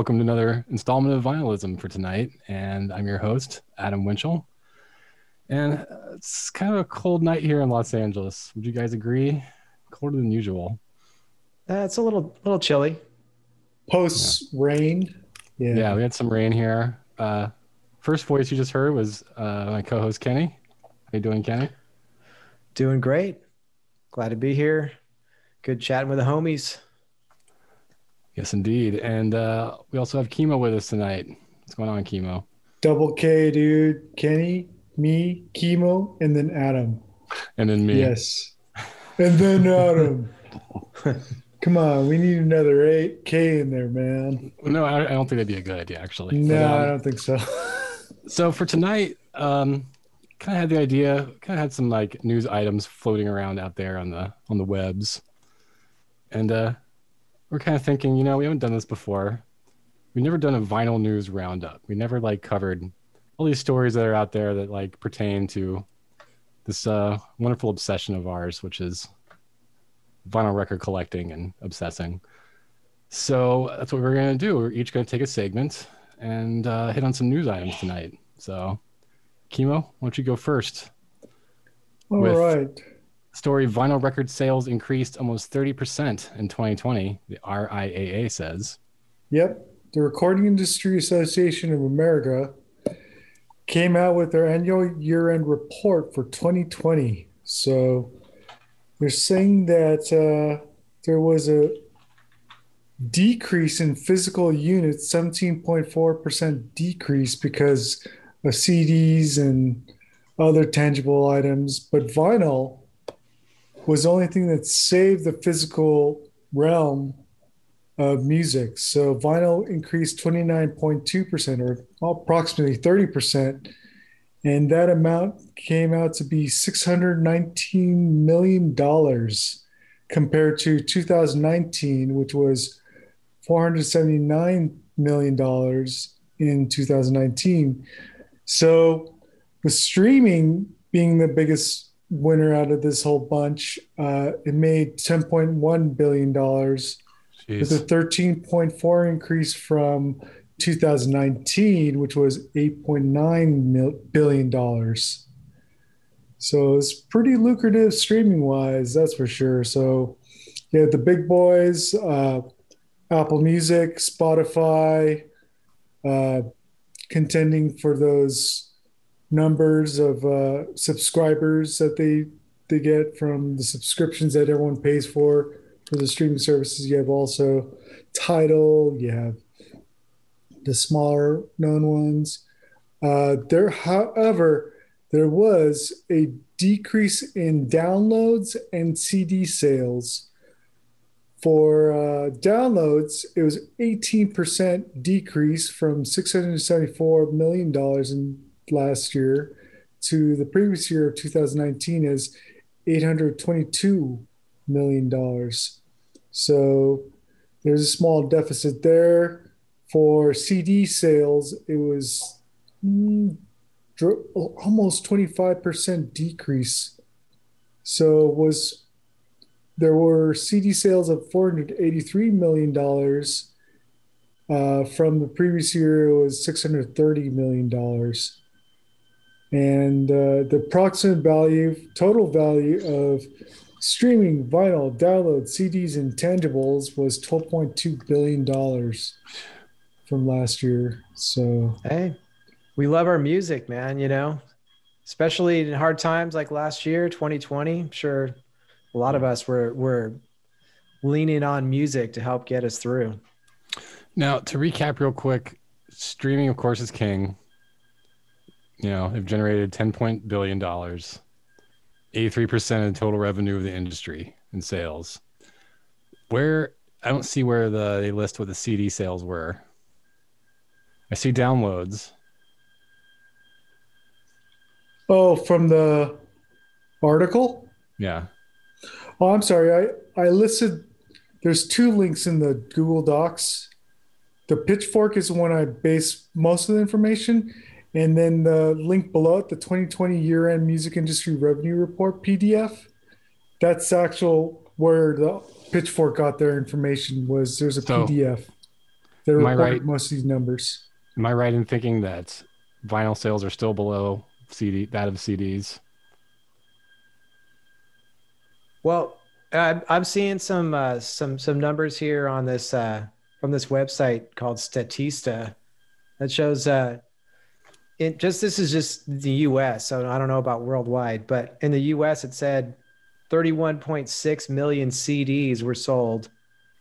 everyone. Welcome to another installment of Vinylism for tonight. And I'm your host, Adam Winchell. And uh, it's kind of a cold night here in Los Angeles. Would you guys agree? Colder than usual. Uh, it's a little little chilly. Post rain. Yeah. yeah, we had some rain here. Uh, first voice you just heard was uh, my co-host Kenny. How you doing, Kenny? Doing great. Glad to be here. Good chatting with the homies. Yes, indeed. And uh, we also have Chemo with us tonight. What's going on, Chemo? Double K, dude. Kenny, me, Chemo, and then Adam. And then me. Yes. And then Adam. Come on, we need another eight K in there, man. No, I, don't think that'd be a good idea, actually. No, but, um, I don't think so. so for tonight, um, kind of had the idea, kind of had some like news items floating around out there on the on the webs, and uh, we're kind of thinking, you know, we haven't done this before. We've never done a vinyl news roundup. We never like covered all these stories that are out there that like pertain to this uh, wonderful obsession of ours, which is vinyl record collecting and obsessing. So that's what we're going to do. We're each going to take a segment and uh, hit on some news items tonight. So, Chemo, why don't you go first? All right story vinyl record sales increased almost 30% in 2020, the RIAA says. Yep. The Recording Industry Association of America came out with their annual year end report for 2020. So they're saying that uh, there was a decrease in physical units, 17.4% decrease because of CDs and other tangible items. But vinyl was the only thing that saved the physical realm of music. So vinyl increased 29.2% or approximately 30%. And that amount came out to be $619 million compared to 2019, which was $479 million in 2019. So, with streaming being the biggest winner out of this whole bunch. Uh, it made $10.1 billion with a 13.4 increase from 2019, which was $8.9 billion. So it's pretty lucrative streaming wise, that's for sure. So, yeah, the big boys, uh, Apple Music, Spotify, uh, contending for those numbers of uh, subscribers that they they get from the subscriptions that everyone pays for for the streaming services. You have also Tidal. You have the smaller known ones. Uh, there, however, there was a decrease in downloads and CD sales. For uh, downloads, it was 18% decrease from $674 million in last year to the previous year of 2019 is 822 million dollars. So there's a small deficit there. For CD sales, it was mm, almost 25% decrease. So was there were CD sales of 483 million dollars. Uh, from the previous year, it was 630 million dollars and uh, the approximate value, total value of streaming vinyl, download, CDs, and tangibles was $12.2 billion from last year. So, hey, we love our music, man, you know, especially in hard times like last year, 2020. I'm sure a lot of us were, were leaning on music to help get us through. Now, to recap real quick, streaming, of course, is king you know, they've generated ten point billion dollars, eighty three percent of the total revenue of the industry in sales. Where I don't see where the they list what the CD sales were. I see downloads. Oh, from the article? Yeah. Oh, I'm sorry. I I listed. There's two links in the Google Docs. The Pitchfork is the one I base most of the information, and then the link below it, the 2020 year end music industry revenue report PDF, that's actual where the Pitchfork got their information was there's a so, PDF. They Am I reported right? most of these numbers. Am I right in thinking that vinyl sales are still below CD that of CDs? Well, I'm I'm seeing some uh, some some numbers here on this uh, from this website called Statista that shows uh, it just this is just the U.S. So I don't know about worldwide, but in the U.S. it said 31.6 million CDs were sold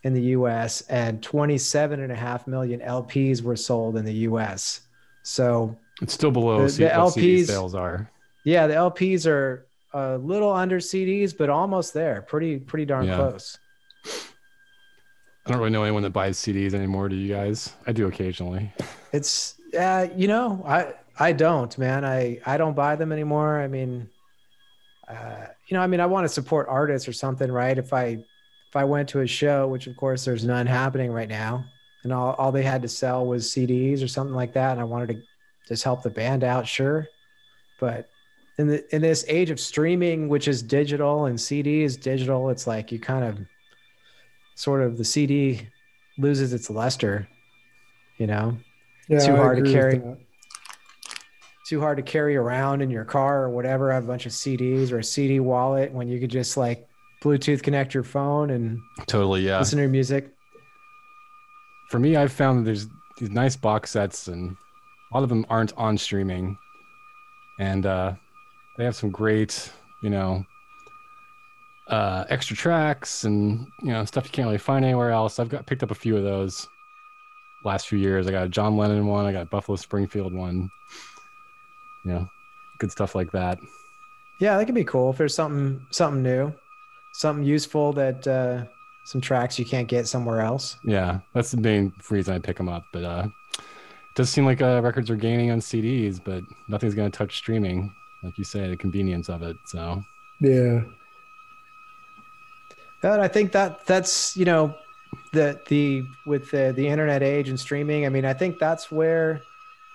in the U.S. and 27.5 million LPs were sold in the U.S. So It's still below The- the what CD LPs sales are. yeah, the LPs are a little under CDs, but almost there. Pretty pretty darn Yeah. close. I don't really know anyone that buys CDs anymore. Do you guys? I do occasionally. It's uh, you know, I I don't, man. I I don't buy them anymore. I mean, uh, you know, I mean, I want to support artists or something, right? If I if I went to a show, which of course there's none happening right now, and all all they had to sell was CDs or something like that, and I wanted to just help the band out, sure. But in the in this age of streaming, which is digital and CD is digital, it's like you kind of sort of the CD loses its luster, you know Yeah, Too hard to carry. That. too hard to carry around in your car or whatever. Have a bunch of CDs or a CD wallet when you could just like Bluetooth connect your phone and Totally, yeah. listen to your music. For me, I've found that there's these nice box sets, and a lot of them aren't on streaming, and uh, they have some great, you know, uh, extra tracks and you know stuff you can't really find anywhere else. I've got picked up a few of those last few years. I got a John Lennon one, I got a Buffalo Springfield one. You know, good stuff like that. Yeah, that could be cool if there's something something new, something useful that uh, some tracks you can't get somewhere else. Yeah, that's the main reason I pick them up. But uh, it does seem like uh, records are gaining on CDs, but nothing's going to touch streaming, like you say, the convenience of it. So Yeah. But I think that that's you know the the with the the internet age and streaming. I mean, I think that's where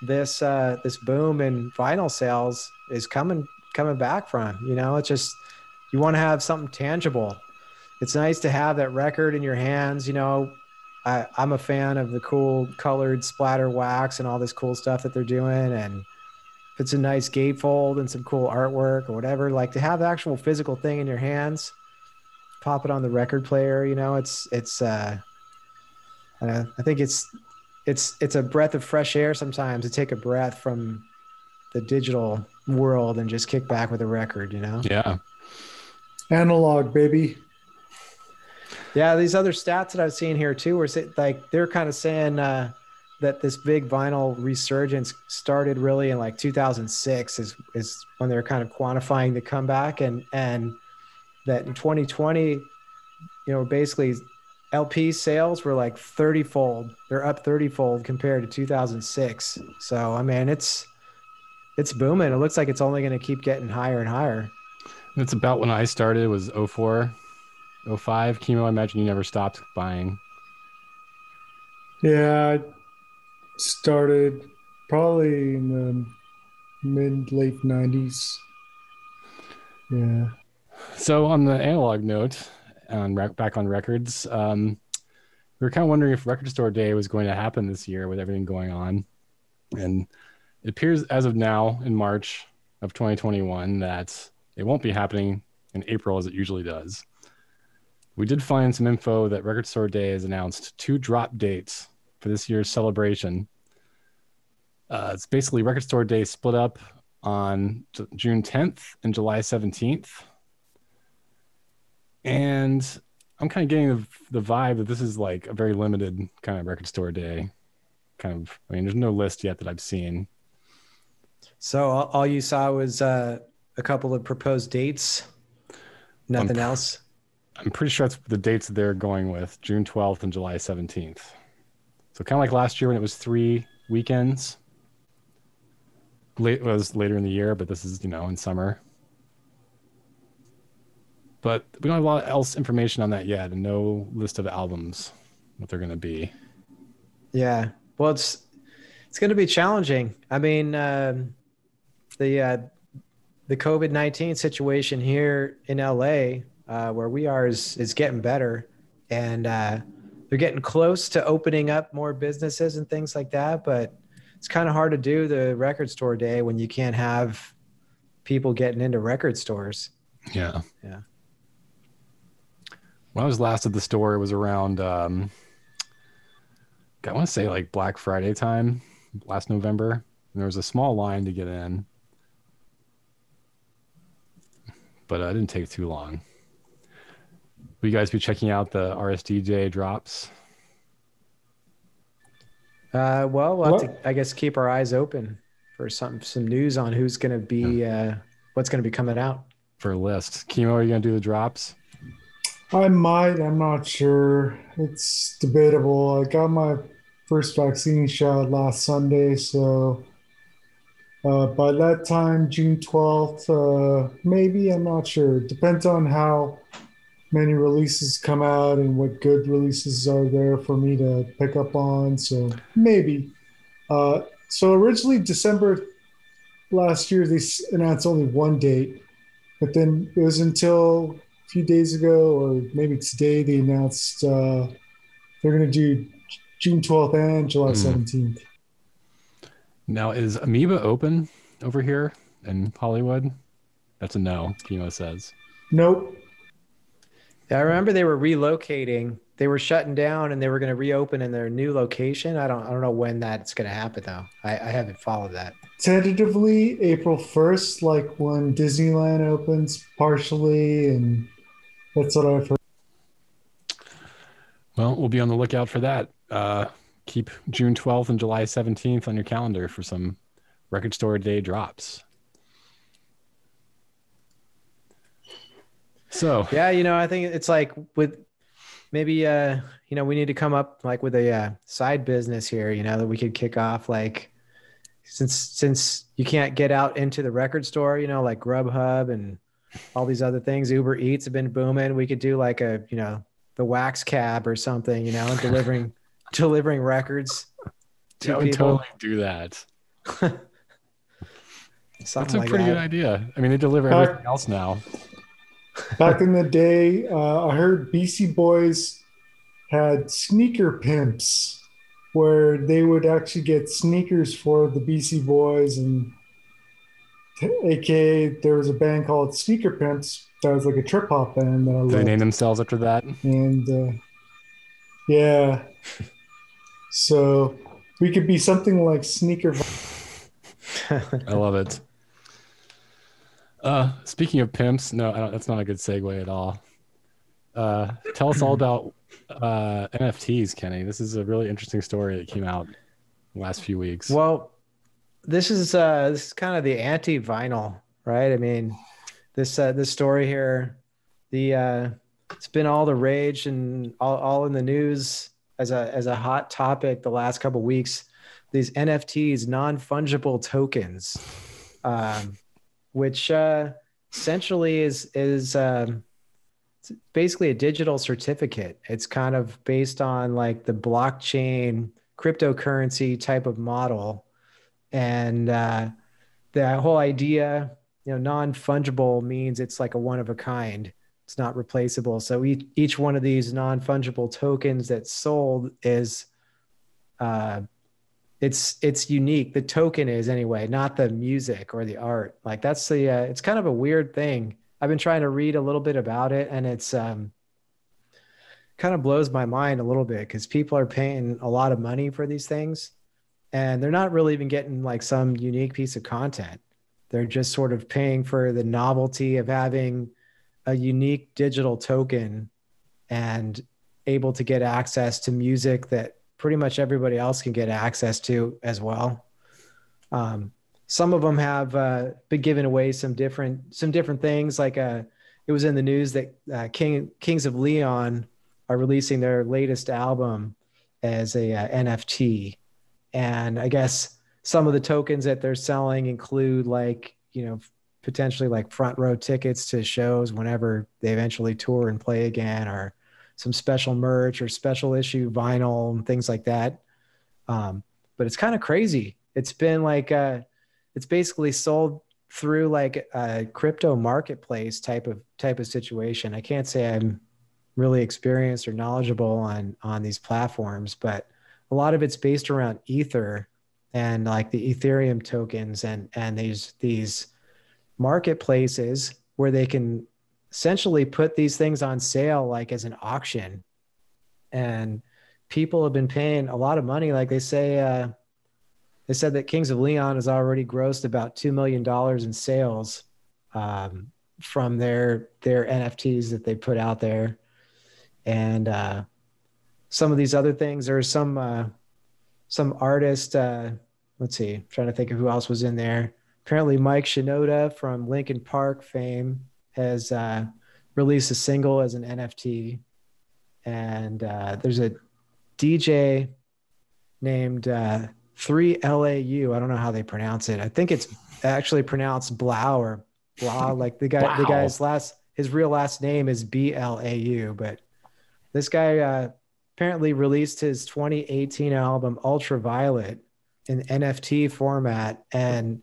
this uh, this boom in vinyl sales is coming coming back from. You know, it's just you want to have something tangible. It's nice to have that record in your hands. You know, I, I'm a fan of the cool colored splatter wax and all this cool stuff that they're doing, and if it's a nice gatefold and some cool artwork or whatever, like to have the actual physical thing in your hands pop it on the record player you know it's it's uh i think it's it's it's a breath of fresh air sometimes to take a breath from the digital world and just kick back with a record you know yeah, Analog, baby. yeah these other stats that i've seen here too were say, like they're kind of saying uh that this big vinyl resurgence started really in like 2006 is is when they're kind of quantifying the comeback and and that in 2020 you know basically lp sales were like 30 fold they're up 30 fold compared to 2006 so i mean it's it's booming it looks like it's only going to keep getting higher and higher that's about when I started. Was 04, 05 chemo. I imagine you never stopped buying. Yeah, I started probably in the mid late nineties. Yeah. So on the analog note, on back on records, um, we were kind of wondering if Record Store Day was going to happen this year with everything going on, and it appears as of now in March of 2021 that it won't be happening in April as it usually does. We did find some info that Record Store Day has announced two drop dates for this year's celebration. Uh, it's basically Record Store Day split up on June 10th and July 17th and I'm kind of getting the, the vibe that this is like a very limited kind of record store day. Kind of, I mean, there's no list yet that I've seen. so all, all you saw was uh, a couple of proposed dates nothing pr- else I'm pretty sure that's the dates that they're going with June 12th and July 17th. So kind of like last year when it was three weekends. Late was later in the year, but this is you know in summer. But we don't have a lot else information on that yet, and no list of albums what they're going to be. Yeah. Well, it's it's going to be challenging. I mean, um, the uh, the COVID nineteen situation here in LA, uh, where we are, is is getting better, and uh, they're getting close to opening up more businesses and things like that, but it's kind of hard to do the record store day when you can't have people getting into record stores. Yeah. Yeah. When I was last at the store, it was around, um, I want to say like Black Friday time last November. And there was a small line to get in, but uh, it didn't take too long. Will you guys be checking out the RSDJ drops? Uh, well, we'll have to, I guess, keep our eyes open for some some news on who's going to be uh, what's going to be coming out. for a list. Kimo, are you gonna do the drops? I might. I'm not sure. It's debatable. I got my first vaccine shot last Sunday, so uh, by that time, June 12th, uh, maybe. I'm not sure. Depends on how many releases come out and what good releases are there for me to pick up on. So maybe. Uh, so originally, December last year, they announced only one date, but then it was until few days ago, or maybe today, they announced uh, they're going to do June 12th and July Hmm. 17th. Now is Amoeba open over here in Hollywood? That's a no, Chemo says. Nope. Yeah, I remember they were relocating. They were shutting down and they were going to reopen in their new location. I don't I don't know when that's going to happen though. I, I haven't followed that. Tentatively April 1st, like when Disneyland opens partially, and that's what I've heard. Well, we'll be on the lookout for that. Uh, keep June 12th and July 17th on your calendar for some record store day drops. So, Yeah, you know, I think it's like with maybe uh you know we need to come up like with a uh, side business here. You know that we could kick off like since since you can't get out into the record store. You know, like Grubhub and all these other things. Uber Eats have been booming. We could do like a you know the wax cab or something. You know, and delivering delivering records to I would people. totally do that. That's a like pretty that. good idea. I mean, they deliver Uh, everything else now. Back in the day, uh, I heard Beastie Boys had sneaker pimps where they would actually get sneakers for the Beastie Boys and aka there was a band called Sneaker Pimps that was like a trip hop band that I Do they loved. name themselves after that? and uh, yeah so we could be something like sneaker I love it. Uh, speaking of pimps, no, I don't, that's not a good segue at all. Uh, tell us all about uh, NFTs, Kenny. This is a really interesting story that came out the last few weeks. Well, this is uh this is kind of the anti-vinyl, right? I mean, this uh this story here, the uh it's been all the rage and all, all in the news as a as a hot topic the last couple weeks. These NFTs, non-fungible tokens, um, which uh essentially is is um basically a digital certificate. It's kind of based on like the blockchain cryptocurrency type of model and uh, the whole idea you know non-fungible means it's like a one of a kind. It's not replaceable. So each, each one of these non-fungible tokens that's sold is uh, it's it's unique. The token is anyway not the music or the art. Like that's the uh, it's kind of a weird thing. I've been trying to read a little bit about it and it's um kind of blows my mind a little bit because people are paying a lot of money for these things and they're not really even getting like some unique piece of content. They're just sort of paying for the novelty of having a unique digital token and able to get access to music that pretty much everybody else can get access to as well. Um, some of them have uh, been giving away some different some different things like uh, it was in the news that uh, King, kings of leon are releasing their latest album as a uh, nft and i guess some of the tokens that they're selling include like you know potentially like front row tickets to shows whenever they eventually tour and play again or some special merch or special issue vinyl and things like that. Um, but it's kind of crazy. It's been like uh, it's basically sold through like a crypto marketplace type of type of situation. I can't say i'm really experienced or knowledgeable on on these platforms, but a lot of it's based around Ether and like the Ethereum tokens and and these these marketplaces where they can essentially put these things on sale like as an auction. And people have been paying a lot of money. Like they say uh, they said that kings of leon has already grossed about $2 million in sales um, from their their nfts that they put out there. And uh, some of these other things. There's some uh, some artist uh, let's see I'm trying to think of who else was in there. Apparently mike shinoda from linkin park fame has uh, released a single as an nft and uh, there's a dj named uh, 3lau i don't know how they pronounce it. I think it's actually pronounced blau or blah like the guy the guy's last his real last name is b-l-a-u but this guy uh, apparently released his 2018 album ultraviolet in nft format and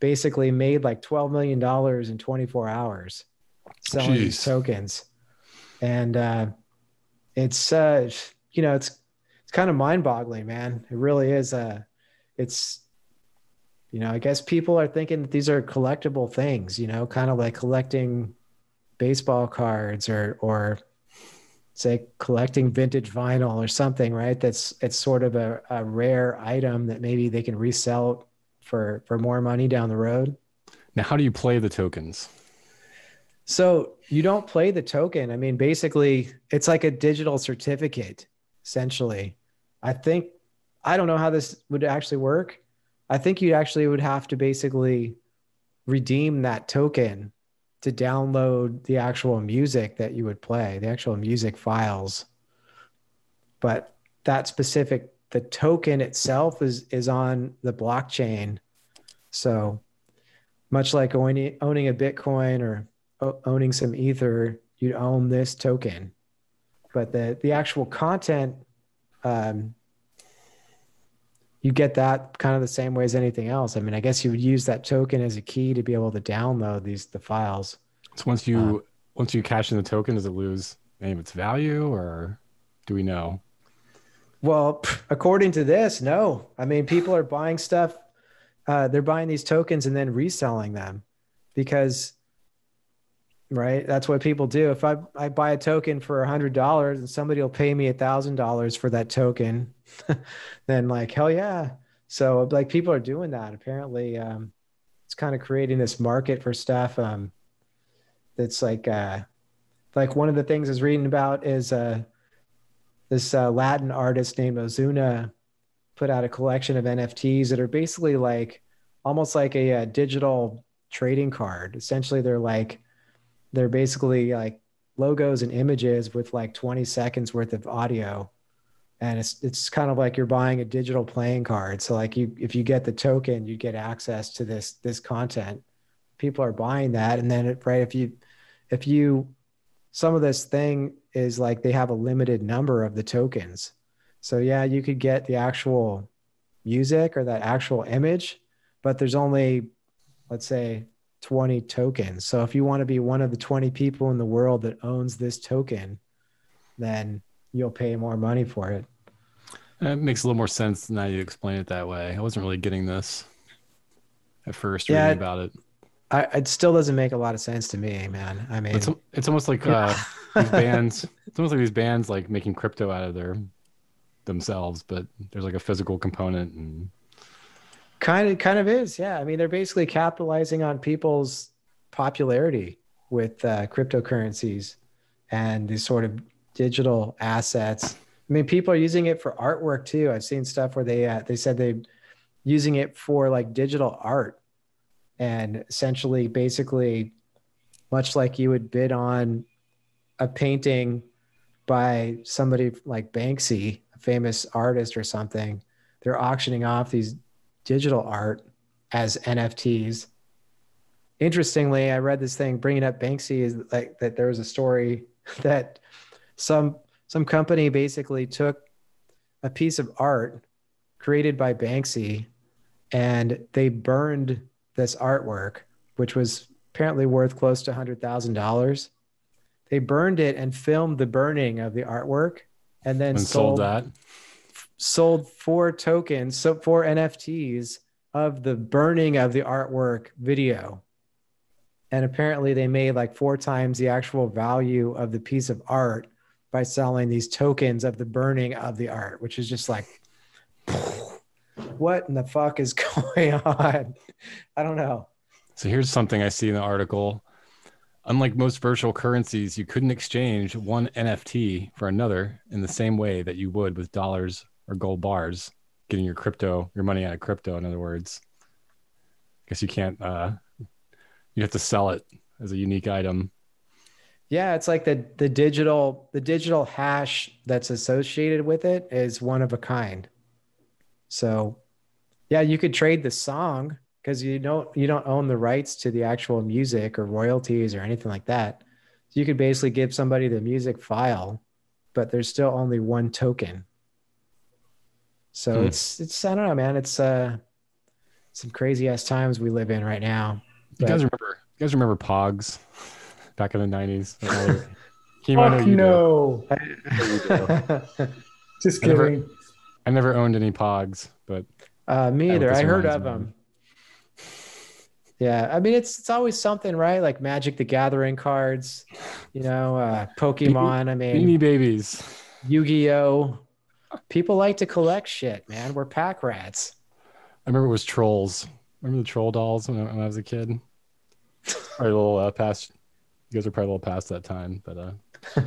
basically made like 12 million dollars in 24 hours selling these tokens. And uh, it's uh, you know it's it's kind of mind-boggling man. It really is uh it's you know i guess people are thinking that these are collectible things you know kind of like collecting baseball cards or or say collecting vintage vinyl or something right that's it's sort of a, a rare item that maybe they can resell for for more money down the road Now, how do you play the tokens? so you don't play the token. I mean, basically, it's like a digital certificate, essentially. I think I don't know how this would actually work. I think you actually would have to basically redeem that token to download the actual music that you would play, the actual music files. But that specific the token itself is is on the blockchain. So much like owning, owning a Bitcoin or owning some ether you'd own this token but the the actual content um, you get that kind of the same way as anything else. I mean i guess you would use that token as a key to be able to download these the files. So once you Uh, once you cash in the token, does it lose any of its value, or do we know? well according to this no. I mean people are buying stuff uh, they're buying these tokens and then reselling them because right? That's what people do. If i, I buy a token for a hundred dollars and somebody will pay me a thousand dollars for that token then like hell yeah. So like people are doing that apparently. Um, it's kind of creating this market for stuff um, that's like uh, like one of the things I was reading about is uh, this uh, Latin artist named Ozuna put out a collection of NFTs that are basically like almost like a, uh digital trading card. Essentially, they're like they're basically like logos and images with like 20 seconds worth of audio. And it's it's kind of like you're buying a digital playing card. So like you if you get the token you get access to this this content. People are buying that. And then it, right if you if you some of this thing is like they have a limited number of the tokens. So yeah you could get the actual music or that actual image but there's only let's say 20 tokens so if you want to be one of the 20 people in the world that owns this token then you'll pay more money for it It makes a little more sense now you explain it that way. I wasn't really getting this at first reading about it. I, it still doesn't make a lot of sense to me, man. I mean, It's it's almost like uh, these bands. It's almost like these bands like making crypto out of their themselves, but there's like a physical component and kind of, kind of is. Yeah. I mean, they're basically capitalizing on people's popularity with uh, cryptocurrencies and these sort of digital assets. I mean, people are using it for artwork too. I've seen stuff where they uh, they said they using it for like digital art and essentially basically much like you would bid on a painting by somebody like Banksy, a famous artist or something, they're auctioning off these digital art as NFTs. Interestingly, I read this thing bringing up Banksy is like that there was a story that some some company basically took a piece of art created by Banksy and they burned this artwork, which was apparently worth close to hundred thousand dollars. they burned it and filmed the burning of the artwork and then And sold, sold that. Sold four tokens, so four NFTs of the burning of the artwork video. And apparently they made like four times the actual value of the piece of art by selling these tokens of the burning of the art, which is just like, what in the fuck is going on? I don't know. So here's something I see in the article. Unlike most virtual currencies, you couldn't exchange one NFT for another in the same way that you would with dollars or gold bars, getting your crypto, your money out of crypto, in other words. I guess you can't uh you have to sell it as a unique item. Yeah, it's like the the digital the digital hash that's associated with it is one of a kind. So, yeah, you could trade the song because you don't you don't own the rights to the actual music or royalties or anything like that. So you could basically give somebody the music file, but there's still only one token. So Hmm. it's it's I don't know, man. It's uh some crazy ass times we live in right now. You guys remember you guys remember Pogs back in the nineties? Kimo, Fuck you no. Just I never- kidding. I never owned any Pogs, but Uh, me either. I heard of them. Yeah, I mean it's it's always something, right? Like Magic the Gathering cards, you know, uh, Pokemon. I mean, Beanie Babies. Yu-Gi-Oh. People like to collect shit, man. We're pack rats. I remember it was Trolls. Remember the Troll dolls when I, when I was a kid? Probably a little uh, past. You guys are probably a little past that time, but uh,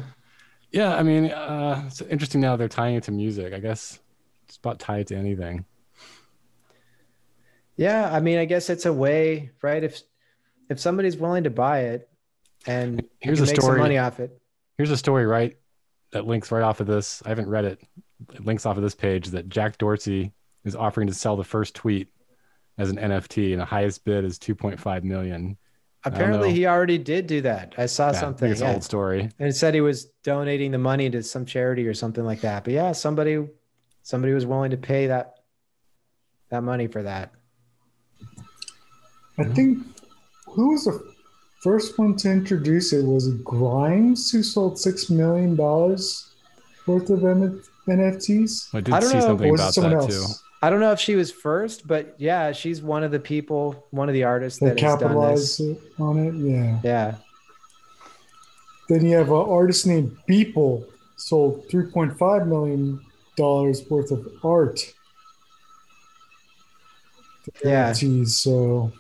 yeah. I mean, uh, it's interesting now they're tying it to music. I guess it's about tie it to anything. Yeah, I mean, I guess it's a way, right? If if somebody's willing to buy it and Here's a make some story. money off it. Here's a story, right? That links right off of this. I haven't read it. It links off of this page that Jack Dorsey is offering to sell the first tweet as an NFT, and the highest bid is 2.5 million. Apparently, he already did do that. I saw Yeah, I something. it's yeah. an old story. and it said he was donating the money to some charity or something like that. But yeah, somebody somebody was willing to pay that that money for that. I think who was the first one to introduce it? Was Grimes who sold six million dollars worth of N- NFTs? I did I don't see know, something about someone that too. I don't know if she was first, but yeah, she's one of the people, one of the artists that that has done this. capitalized on it? Yeah. Yeah. Then you have an artist named Beeple sold three point five million dollars worth of art. Yeah. NFTs, so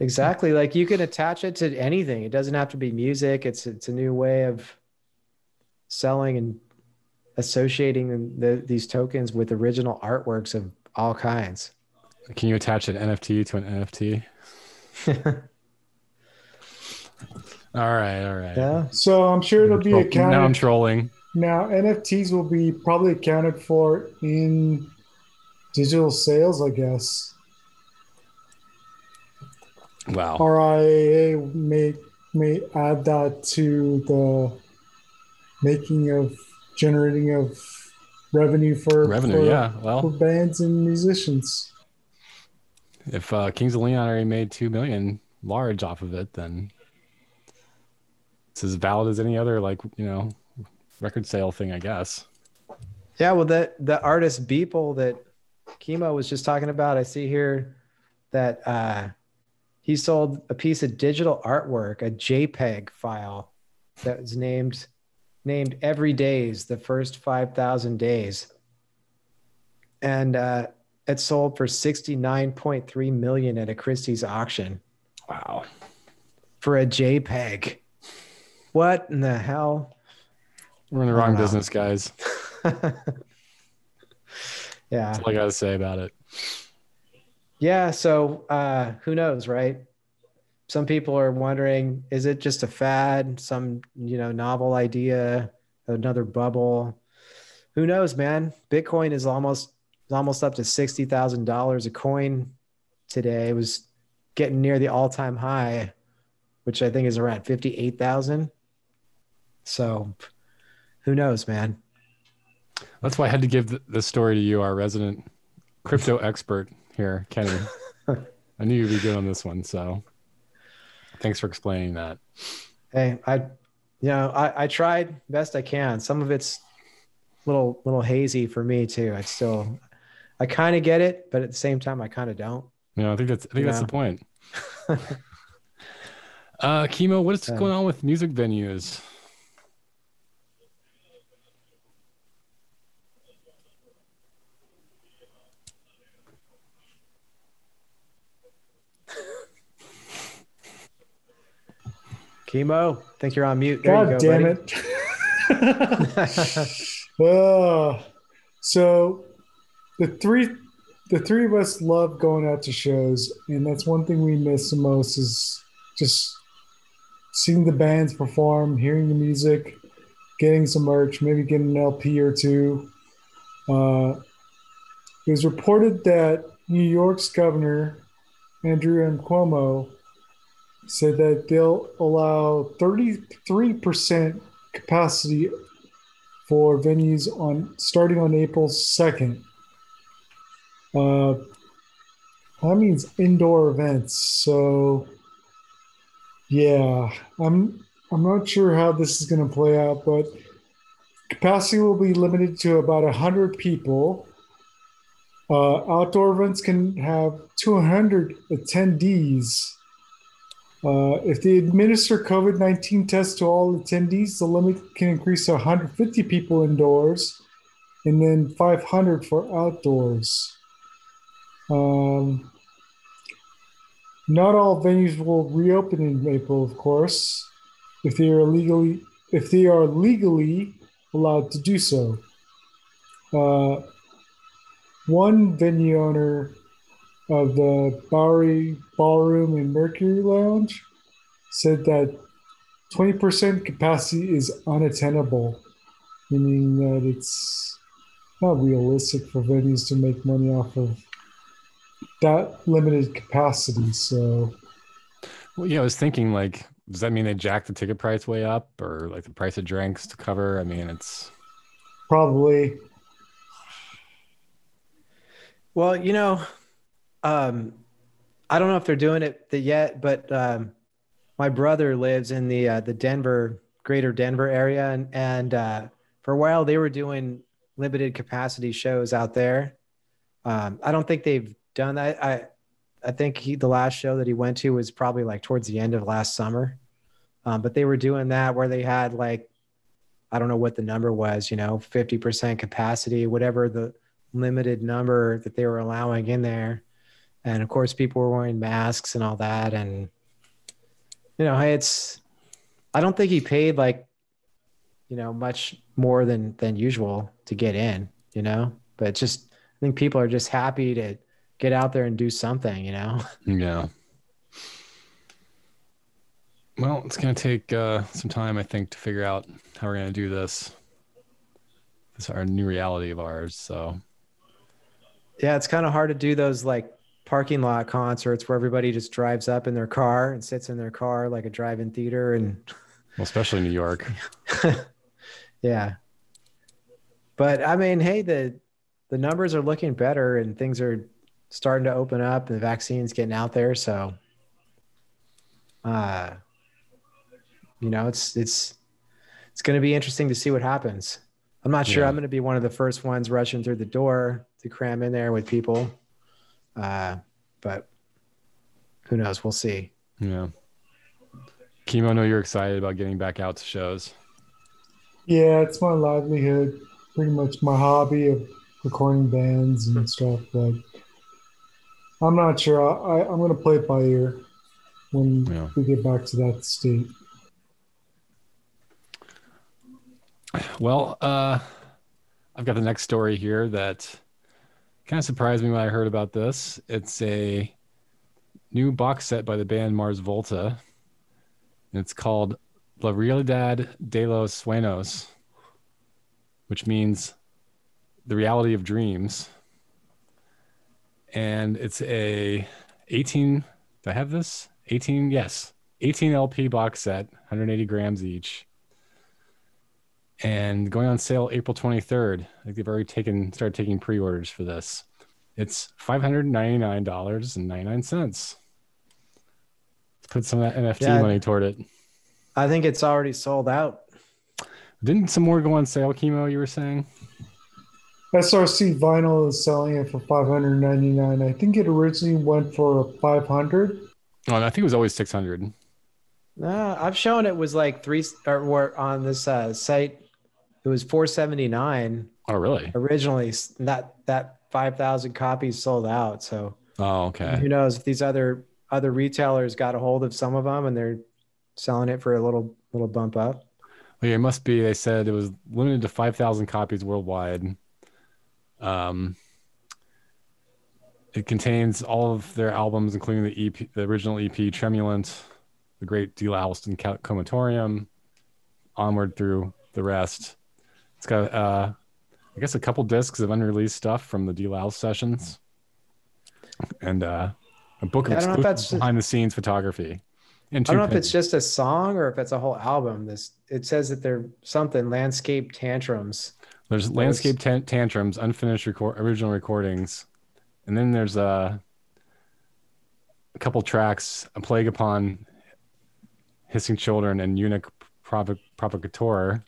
Exactly. Like you can attach it to anything. It doesn't have to be music. It's it's a new way of selling and associating the, these tokens with original artworks of all kinds. Can you attach an NFT to an NFT? All right, all right. Yeah. so I'm sure it'll be Troll- Now I'm trolling. Now, NFTs will be probably accounted for in digital sales, I guess. Wow. RIAA may may add that to the making of generating of revenue for Revenue, for, yeah. for bands and musicians. if uh, Kings of Leon already made two million large off of it, then it's as valid as any other, like you know, record sale thing, I guess. Yeah, well, the the artist Beeple that Chemo was just talking about, I see here that uh, he sold a piece of digital artwork, a JPEG file that was named named Every Days, the first five thousand days, and uh, it sold for sixty nine point three million at a Christie's auction Wow. for a JPEG. What in the hell? We're in the wrong business, guys. yeah. That's all I gotta say about it. Yeah, so uh, who knows, right? Some people are wondering, is it just a fad, some you know novel idea, another bubble? Who knows, man? Bitcoin is almost almost up to sixty thousand dollars a coin today. It was getting near the all time high, which I think is around fifty eight thousand. So, who knows, man? That's why I had to give the story to you, our resident crypto expert here, Kenny. I knew you'd be good on this one, so thanks for explaining that. Hey, I, you know, I, I tried best I can. Some of it's little little hazy for me too. I still, I kind of get it, but at the same time, I kind of don't. Yeah, I think that's I think that's the point. uh, Chemo, what's Yeah. going on with music venues? Chemo, think you're on mute. There God you go, damn buddy. it. So the three the three of us love going out to shows, and that's one thing we miss the most is just seeing the bands perform, hearing the music, getting some merch, maybe getting an LP or two. Uh, it was reported that New York's governor, Andrew M. Cuomo, said that they'll allow 33% capacity for venues on starting on April 2nd. Uh, that means indoor events. So, yeah, I'm I'm not sure how this is going to play out, but capacity will be limited to about 100 people. Uh, outdoor events can have 200 attendees. Uh, if they administer COVID 19 tests to all attendees, the limit can increase to 150 people indoors and then 500 for outdoors. Um, not all venues will reopen in April, of course, if they are legally if they are legally allowed to do so. Uh, one venue owner of the Bowery Ballroom and Mercury Lounge said that 20% capacity is unattainable, meaning that it's not realistic for venues to make money off of that limited capacity. So, Well, yeah, I was thinking like, does that mean they jack the ticket price way up, or like the price of drinks to cover? I mean, it's probably Well, you know, um, I don't know if they're doing it yet, but um, my brother lives in the uh, the Denver, greater Denver area, and and uh, for a while they were doing limited capacity shows out there. Um, I don't think they've done that. I I think he the last show that he went to was probably like towards the end of last summer, um, but they were doing that where they had like I don't know what the number was, you know, fifty percent capacity, whatever the limited number that they were allowing in there. And of course, people were wearing masks and all that. And, you know, hey, it's, I don't think he paid like, you know, much more than, than usual to get in, you know, but just, I think people are just happy to get out there and do something, you know? yeah. Well, it's gonna take uh, some time, I think, to figure out how we're gonna do this. This is our new reality of ours. So Yeah. It's kind of hard to do those like parking lot concerts where everybody just drives up in their car and sits in their car like a drive-in theater and well, especially New York. yeah. But I mean, hey, the the numbers are looking better and things are starting to open up and the vaccine's getting out there. So uh you know, it's it's it's gonna be interesting to see what happens. I'm not sure Yeah. I'm gonna be one of the first ones rushing through the door to cram in there with people. Uh but who knows? We'll see. Yeah. Kimo, I know you're excited about getting back out to shows. Yeah, it's my livelihood, pretty much my hobby of recording bands and stuff. But I'm not sure. I, I, I'm going to play it by ear when Yeah. we get back to that state. Well, uh, I've got the next story here that kind of surprised me when I heard about this. It's a new box set by the band Mars Volta. It's called La Realidad de los Sueños, which means the reality of dreams. And it's a 18, do I have this? 18, yes, 18 LP box set, 180 grams each and going on sale April 23rd. I think they've already taken started taking pre-orders for this. It's $599.99. Let's put some of that NFT Yeah. money toward it. I think it's already sold out. Didn't some more go on sale, Chemo, you were saying? SRC vinyl is selling it for 599. I think it originally went for 500. Oh, I think it was always 600. No, I've shown it was like three or, or on this uh, site. It was 479 Oh, really? originally. That that 5,000 copies sold out. So Oh, okay. who knows if these other other retailers got a hold of some of them and they're selling it for a little little bump up. Well, yeah, it must be. They said it was limited to 5,000 copies worldwide. Um, it contains all of their albums, including the EP, the original EP, Tremulant, The Great Deal Ca- Comatorium, onward through the rest. It's got, uh, I guess, a couple discs of unreleased stuff from the Deloused sessions, and uh, a book of Yeah, I don't know if exclusive that's just- behind-the-scenes photography. I don't know if it's just a song or if it's a whole album. This it says that they're something landscape tantrums. There's landscape tan- tantrums, unfinished record original recordings, and then there's uh, a couple tracks: "A Plague Upon Hissing Children" and "Eunuch Provo- Provocateur,"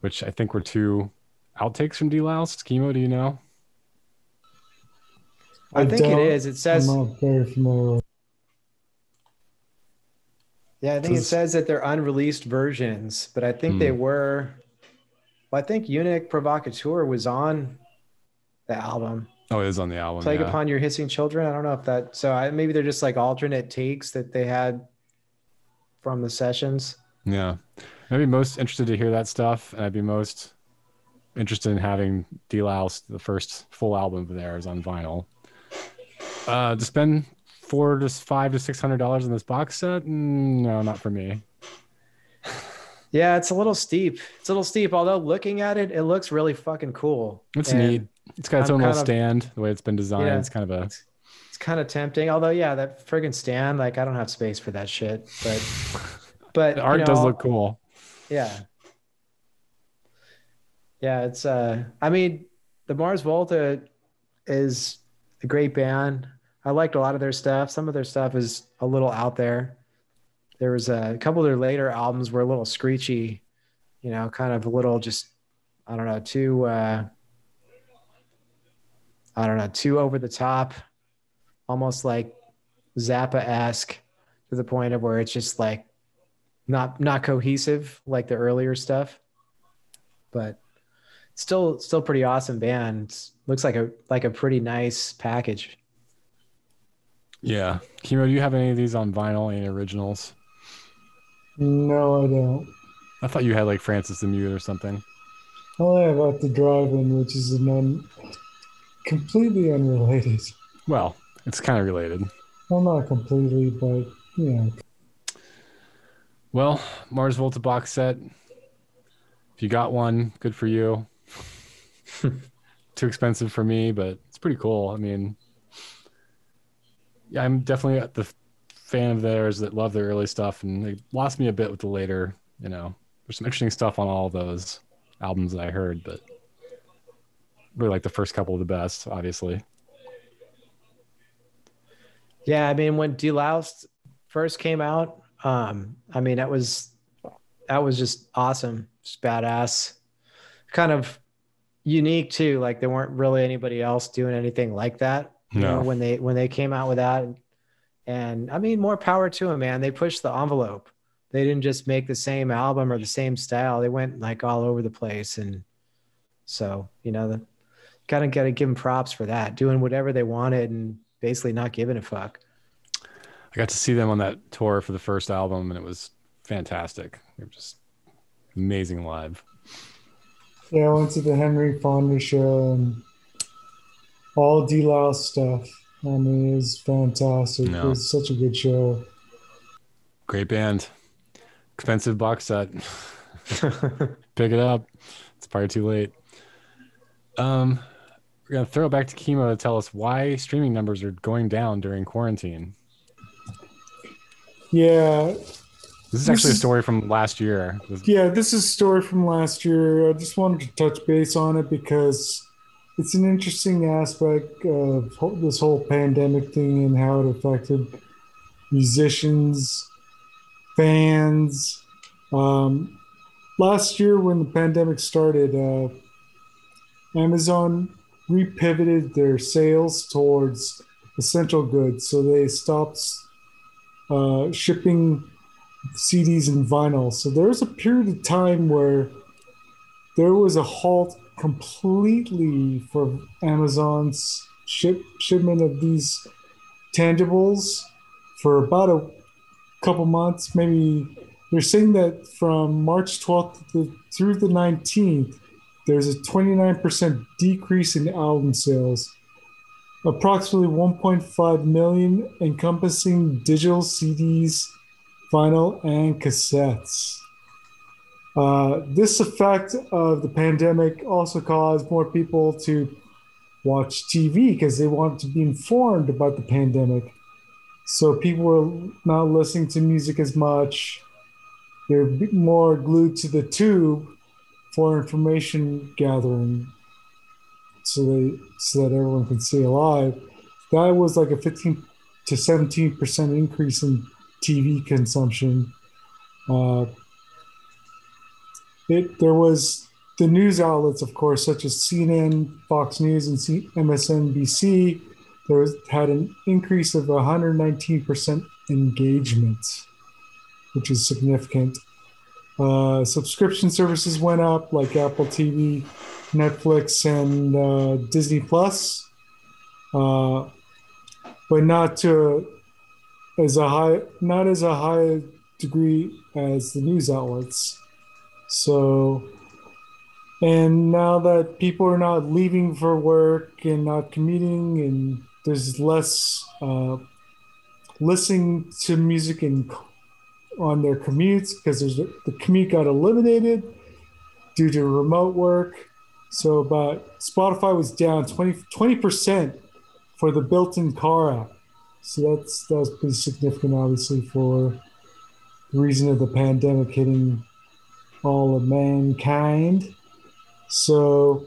which I think were two outtakes from Deloused. Chemo, do you know? I, think it is. It says I'm not very familiar Yeah, I think it says that they're unreleased versions, but I think they Hmm. were. Well, I think Eunuch Provocateur was on the album. Oh, it is on the album. Plague yeah. Upon Your Hissing Children. I don't know if that. So I, maybe they're just like alternate takes that they had from the sessions. Yeah. I'd be most interested to hear that stuff, and I'd be most interested in having Deloused, the first full album of theirs, on vinyl. Uh, to spend four to five to six hundred dollars on this box set? Mm, no, not for me. Yeah, it's a little steep. It's a little steep. Although looking at it, it looks really fucking cool. It's And neat. It's got its I'm own little of- stand, the way it's been designed. Yeah. It's kind of a It's kind of tempting. Although, yeah, that friggin' stand, like I don't have space for that shit. But, but the art you does look cool. Yeah. Yeah, it's uh I mean, the Mars Volta is a great band. I liked a lot of their stuff. Some of their stuff is a little out there. There was a, couple of their later albums were a little screechy, you know, kind of a little just I don't know, too uh I don't know, too over the top, almost like Zappa-esque to the point of where it's just like not not cohesive like the earlier stuff but still still pretty awesome band looks like a like a pretty nice package Yeah. Kimo, do you have any of these on vinyl, and originals? No, I don't. I thought you had like Francis the Mute or something. All I have at the drive-in, which is an un- completely unrelated. Well, it's kind of related. Well, not completely, but yeah. Well, Mars Volta box set. If you got one, good for you. Too expensive for me, but it's pretty cool. I mean, yeah, I'm definitely the fan of theirs that love their early stuff, and they lost me a bit with the later. You know, there's some interesting stuff on all those albums that I heard, but really like the first couple of the best, obviously. yeah i mean when deloused first came out um i mean that was that was just awesome just badass. Kind of unique too like there weren't really anybody else doing anything like that you know No. when they when they came out with that. And i mean more power to them man. They pushed the envelope. They didn't just make the same album or the same style. They went like all over the place. And so you know the kind of got to give them props for that doing whatever they wanted and basically not giving a fuck I got to see them on that tour for the first album, and it was fantastic. They were just amazing live. Yeah, I went to the Henry Fonda show and all Deloused stuff. I mean, it was fantastic. No. It was such a good show. Great band. Expensive box set. Pick it up. It's probably too late. Um, we're gonna throw it back to Chemo to tell us why streaming numbers are going down during quarantine. Yeah, This is This actually a story from last year. Yeah. This is a story from last year. I just wanted to touch base on it because it's an interesting aspect of this whole pandemic thing and how it affected musicians. fans. Um, last year, when the pandemic started, uh, Amazon repivoted their sales towards essential goods. So they stopped uh, shipping CDs and vinyl. So there was a period of time where there was a halt completely for Amazon's ship shipment of these tangibles for about a couple months. Maybe they're saying that from March 12th to, through the 19th, there's a 29% decrease in album sales, approximately 1.5 million encompassing digital CDs, vinyl, and cassettes. Uh, this effect of the pandemic also caused more people to watch TV because they wanted to be informed about the pandemic. So people were not listening to music as much. They're more glued to the tube for information gathering so they so that everyone can stay alive. That was like a 15 to 17 percent increase in TV consumption. Uh, it there was the news outlets, of course, such as CNN, Fox News, and MSNBC. There was, had an increase of 119% engagement, which is significant. Uh, subscription services went up, like Apple TV, Netflix, and uh, Disney Plus, uh, but not to as a high, not as a high degree as the news outlets. So, and now that people are not leaving for work and not commuting, and there's less uh, listening to music in, on their commutes because there's the commute got eliminated due to remote work. So, but Spotify was down 20 percent for the built-in car app. So that's that's pretty significant, obviously, for the reason of the pandemic hitting all of mankind. So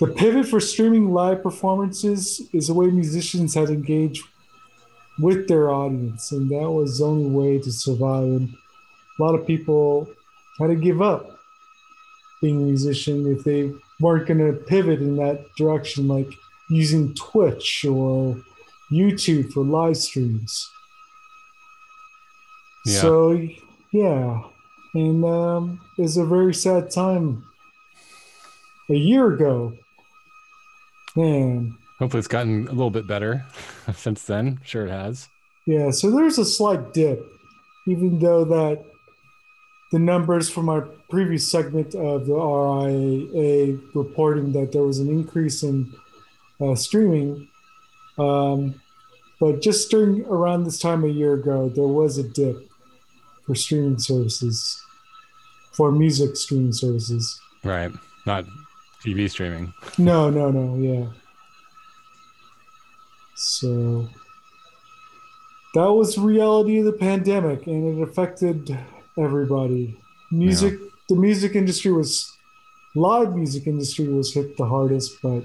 the pivot for streaming live performances is a way musicians had engaged with their audience, and that was the only way to survive. And a lot of people had to give up being a musician if they weren't going to pivot in that direction, like using Twitch or YouTube for live streams. Yeah. So, yeah, and um, it was a very sad time a year ago. Man. Hopefully, it's gotten a little bit better since then. Sure, it has. Yeah, so there's a slight dip, even though that the numbers from our previous segment of the RIAA reporting that there was an increase in uh, streaming. Um, but just during around this time a year ago, there was a dip for streaming services, for music streaming services. Right. Not TV streaming. No, no, no. Yeah. So that was reality of the pandemic, and it affected everybody. Music, yeah. the music industry was, live music industry was hit the hardest, but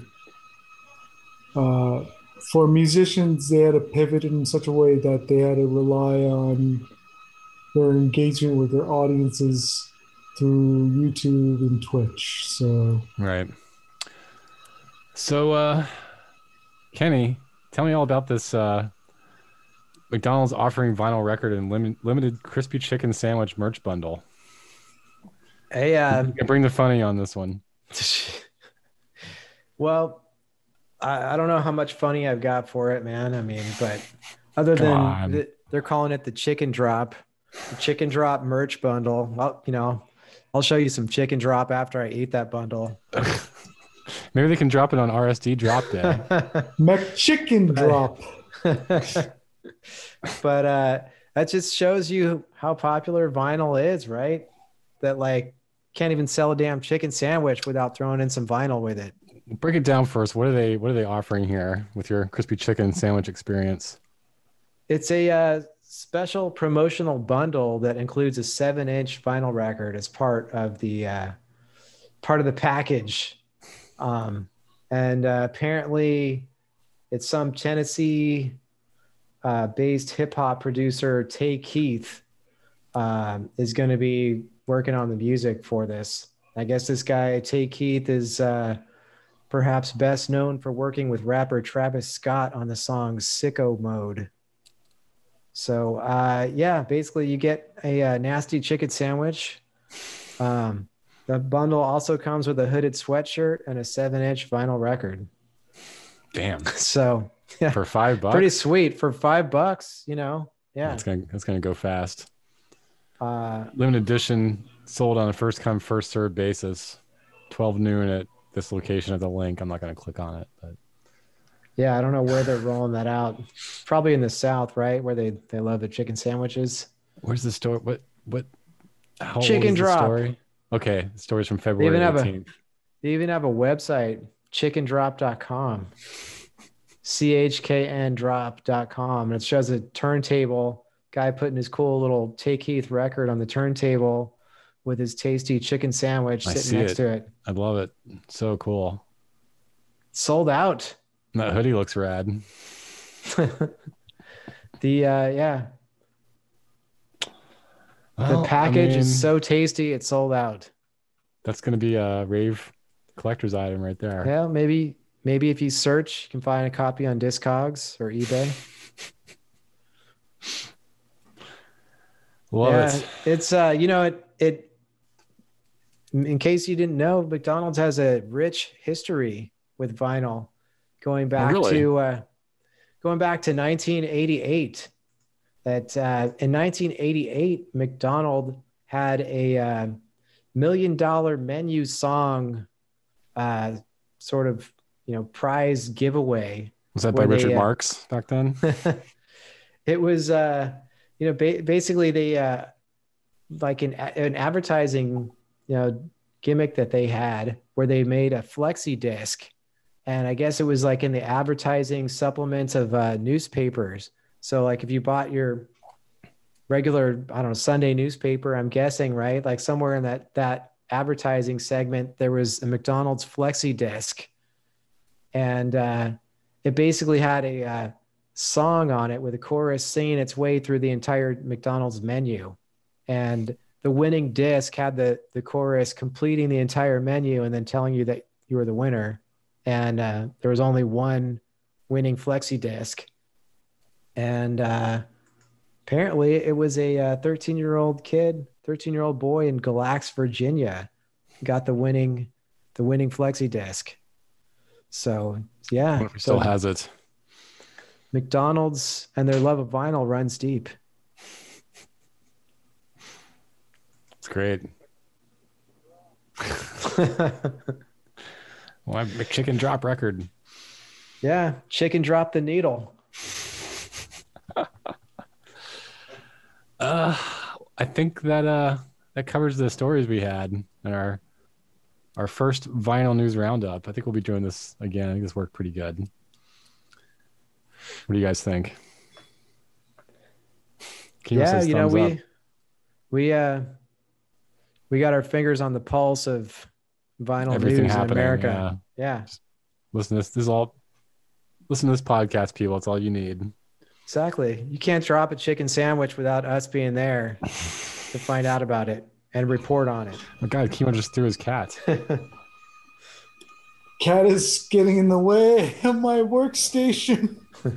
uh, for musicians, they had to pivot in such a way that they had to rely on their engagement with their audiences through YouTube and Twitch. So right. So, uh, Kenny, tell me all about this. Uh, McDonald's offering vinyl record and lim- limited crispy chicken sandwich merch bundle. Hey, uh, you bring the funny on this one. well, I, I, don't know how much funny I've got for it, man. I mean, but other than the, they're calling it the chicken drop, the chicken drop merch bundle. Well, you know, I'll show you some chicken drop after I eat that bundle. Maybe they can drop it on RSD drop day. McChicken drop. But uh, that just shows you how popular vinyl is, right? That like can't even sell a damn chicken sandwich without throwing in some vinyl with it. Break it down first. What are they? What are they offering here with your crispy chicken sandwich experience? It's a uh, special promotional bundle that includes a seven-inch vinyl record as part of the uh, part of the package, um, and uh, apparently, it's some Tennessee uh, based hip hop producer Tay Keith um, is going to be working on the music for this. I guess this guy Tay Keith is uh, perhaps best known for working with rapper Travis Scott on the song "Sicko Mode." So uh, yeah, basically you get a, a nasty chicken sandwich. Um, the bundle also comes with a hooded sweatshirt and a seven-inch vinyl record. Damn. So yeah, For five bucks. pretty sweet for five bucks. You know, yeah. That's gonna that's gonna go fast. Uh, Limited edition sold on a first come first served basis. Twelve noon at this location at the link. I'm not gonna click on it, but yeah, I don't know where they're rolling that out. Probably in the South, right, where they they love the chicken sandwiches. where's the story? What what? How old Chicken drop. Story? Okay, the story's from February even have a- 18th. They even have a website, chickendrop.com. chkn drop.com and it shows a turntable guy putting his cool little Tay Keith record on the turntable with his tasty chicken sandwich I sitting next it. to it I love it. So cool. sold out That hoodie looks rad. the uh yeah Well, the I package mean, is so tasty it's sold out That's gonna be a rave collector's item right there. yeah maybe maybe if you search you can find a copy on discogs or ebay Love yeah, it. it's uh, you know, it it. In case you didn't know, McDonald's has a rich history with vinyl, going back really? to uh, going back to 1988. That uh, in 1988, McDonald had a uh, million dollar menu song, uh, sort of you know prize giveaway Was that by where they, Richard uh, Marx back then? it was uh you know ba- basically they uh like an an advertising you know gimmick that they had where they made a flexi disc. And i guess it was like in the advertising supplements of uh newspapers. So like if you bought your regular i don't know sunday newspaper i'm guessing right? Like somewhere in that that advertising segment there was a mcdonald's flexi disc and uh it basically had a uh, song on it with a chorus singing its way through the entire McDonald's menu. And the winning disc had the the chorus completing the entire menu and then telling you that you were the winner. And uh, there was only one winning flexi disc. And uh, apparently it was a 13 year old kid, 13 year old boy in Galax, Virginia, got the winning the winning flexi disc. So yeah, if so still has it. McDonald's and their love of vinyl runs deep. It's great. Well, McChicken drop record. yeah, chicken drop the needle. Uh, I think that uh that covers the stories we had in our our first vinyl news roundup. I think we'll be doing this again. I think this worked pretty good. What do you guys think? Yeah, you know we up. we uh we got our fingers on the pulse of vinyl everything news in. America. Yeah. Yeah, Listen to this. This is all. Listen to this podcast, people. It's all you need. exactly. You can't drop a chicken sandwich without us being there to find out about it and report on it. Oh God, Kimo just threw his cat. Cat is getting in the way of my workstation. uh,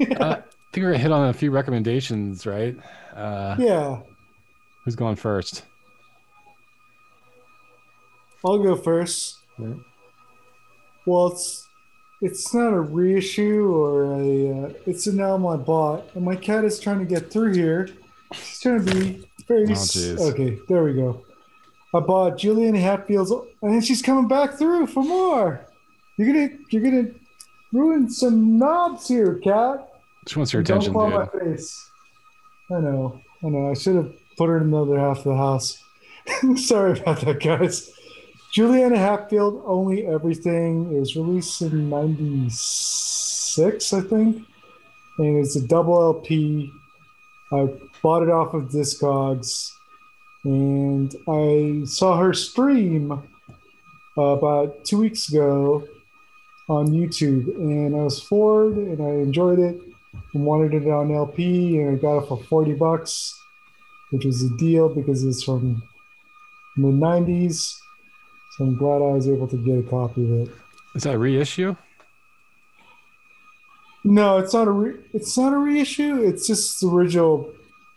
I think we're gonna hit on a few recommendations, right? Uh, Yeah, Who's going first? I'll go first. Yeah. Well, it's it's not a reissue or a uh, it's an album I bought, and my cat is trying to get through here. She's trying to be very Oh, okay. There we go. I bought Juliana Hatfield's, and then she's coming back through for more. You're gonna you're gonna ruin some knobs here, cat. She wants your attention, Don't dude. my face. I know. I know. I should have put her in the other half of the house. Sorry about that, guys. Juliana Hatfield, Only Everything. is released in 96, I think. And it's a double LP. I bought it off of Discogs. And I saw her stream uh, about two weeks ago on YouTube. And I was floored and I enjoyed it and wanted it on LP and I got it for 40 bucks. which was a deal because it's from mid 90s. So I'm glad I was able to get a copy of it. Is that reissue? No, it's not a re- it's not a reissue. It's just the original.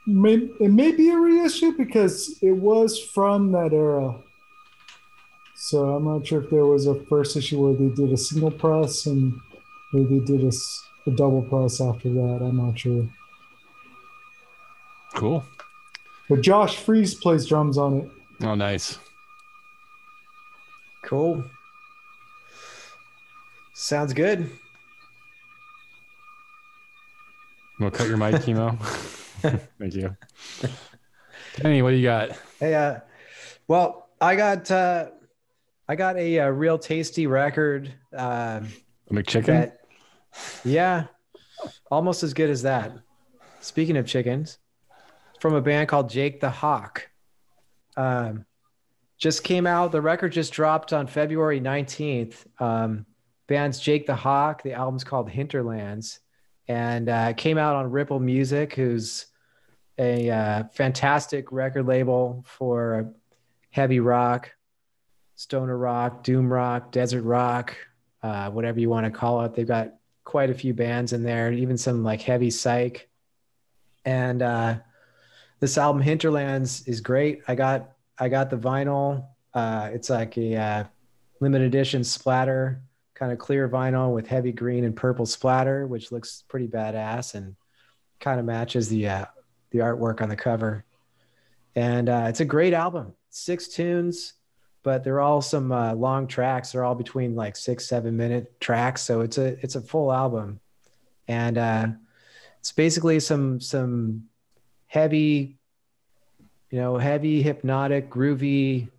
May, it may be a reissue because it was from that era. So I'm not sure if there was a first issue where they did a single press and maybe they did a double press after that. I'm not sure. Cool. But Josh Freese plays drums on it. Oh, nice. Cool. Sounds good. To cut your mic, chemo? Thank you. Kenny, what do you got? Hey, uh, well, I got uh, I got a, uh real tasty record. Uh, A McChicken? that, yeah, almost as good as that. Speaking of chickens, from a band called Jake the Hawk. Um, just came out. The record just dropped on February 19th. Um, band's Jake the Hawk. The album's called Hinterlands and uh, came out on Ripple Music, who's a uh, fantastic record label for heavy rock, stoner rock, doom rock, desert rock, uh, whatever you want to call it. They've got quite a few bands in there, even some like heavy psych. And uh, this album Hinterlands is great. I got I got the vinyl. Uh, it's like a uh, limited edition splatter, kind of clear vinyl with heavy green and purple splatter, which looks pretty badass and kind of matches the uh, the artwork on the cover. And uh, it's a great album. Six tunes, but they're all some uh, long tracks. They're all between like six, seven minute tracks. So it's a it's a full album, and uh, it's basically some some heavy, you know, heavy, hypnotic, groovy,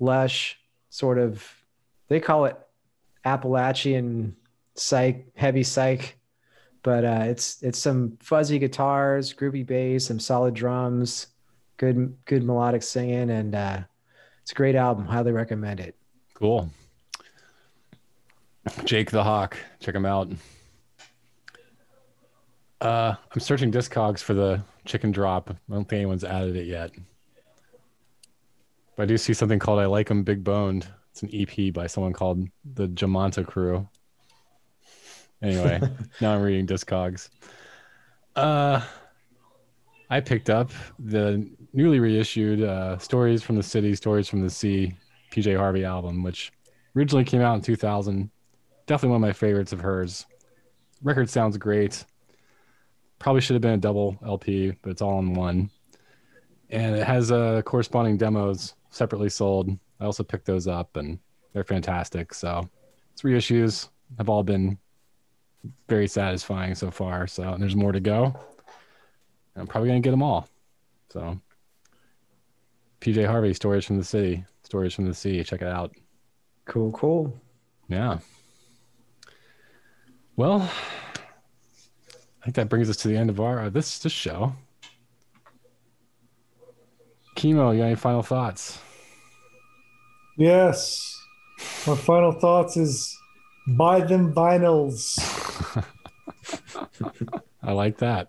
lush sort of. They call it Appalachian psych, heavy psych, but uh, it's it's some fuzzy guitars, groovy bass, some solid drums, good good melodic singing, and uh, it's a great album. Highly recommend it. Cool. Jake the Hawk. Check him out. Uh, I'm searching Discogs for the chicken drop. I don't think anyone's added it yet. But I do see something called I Like 'em Big Boned. It's an EP by someone called the Jamanta Crew. Anyway, now I'm reading Discogs. Uh, I picked up the newly reissued uh, Stories from the City, Stories from the Sea PJ Harvey album, which originally came out in 2000. Definitely one of my favorites of hers. Record sounds great. Probably should have been a double LP, but it's all in one. And it has uh, corresponding demos separately sold. I also picked those up, and they're fantastic. So, three issues have all been very satisfying so far. So, and there's more to go. I'm probably gonna get them all. So, PJ Harvey, Stories from the City, Stories from the Sea. Check it out. Cool, cool. Yeah. Well, I think that brings us to the end of our uh, this this show. Chemo, you got any final thoughts? Yes. My final thoughts is buy them vinyls. I like that.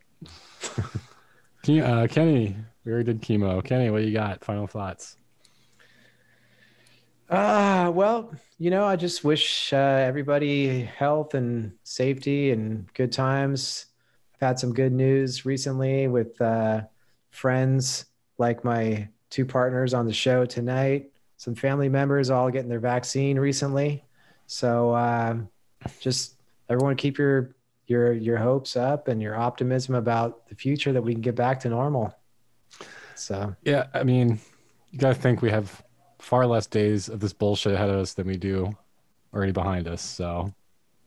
Uh, Kenny, we already did chemo. Kenny, what you got? Final thoughts? Ah, well, you know, I just wish uh, everybody health and safety and good times. I've had some good news recently with uh, friends like my two partners on the show tonight, some family members all getting their vaccine recently. So um, just everyone keep your your your hopes up and your optimism about the future that we can get back to normal. So Yeah, I mean, you got to think we have far less days of this bullshit ahead of us than we do already behind us. So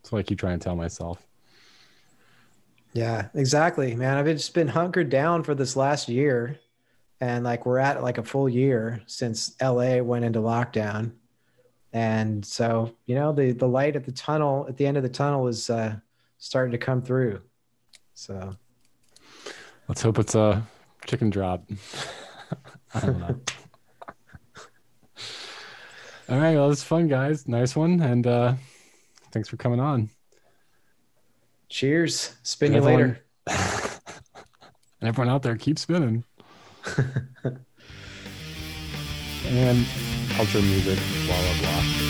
that's what I keep trying to tell myself. Yeah, exactly, man. I've just been hunkered down for this last year. And like we're at like a full year since LA went into lockdown. And so, you know, the the light at the tunnel at the end of the tunnel is uh starting to come through. So Let's hope it's a chicken drop. I don't know. All right, well, it's fun, guys. Nice one, and uh, thanks for coming on. cheers. Spin you Everyone- later. And everyone out there, keep spinning. and culture, music, blah blah blah.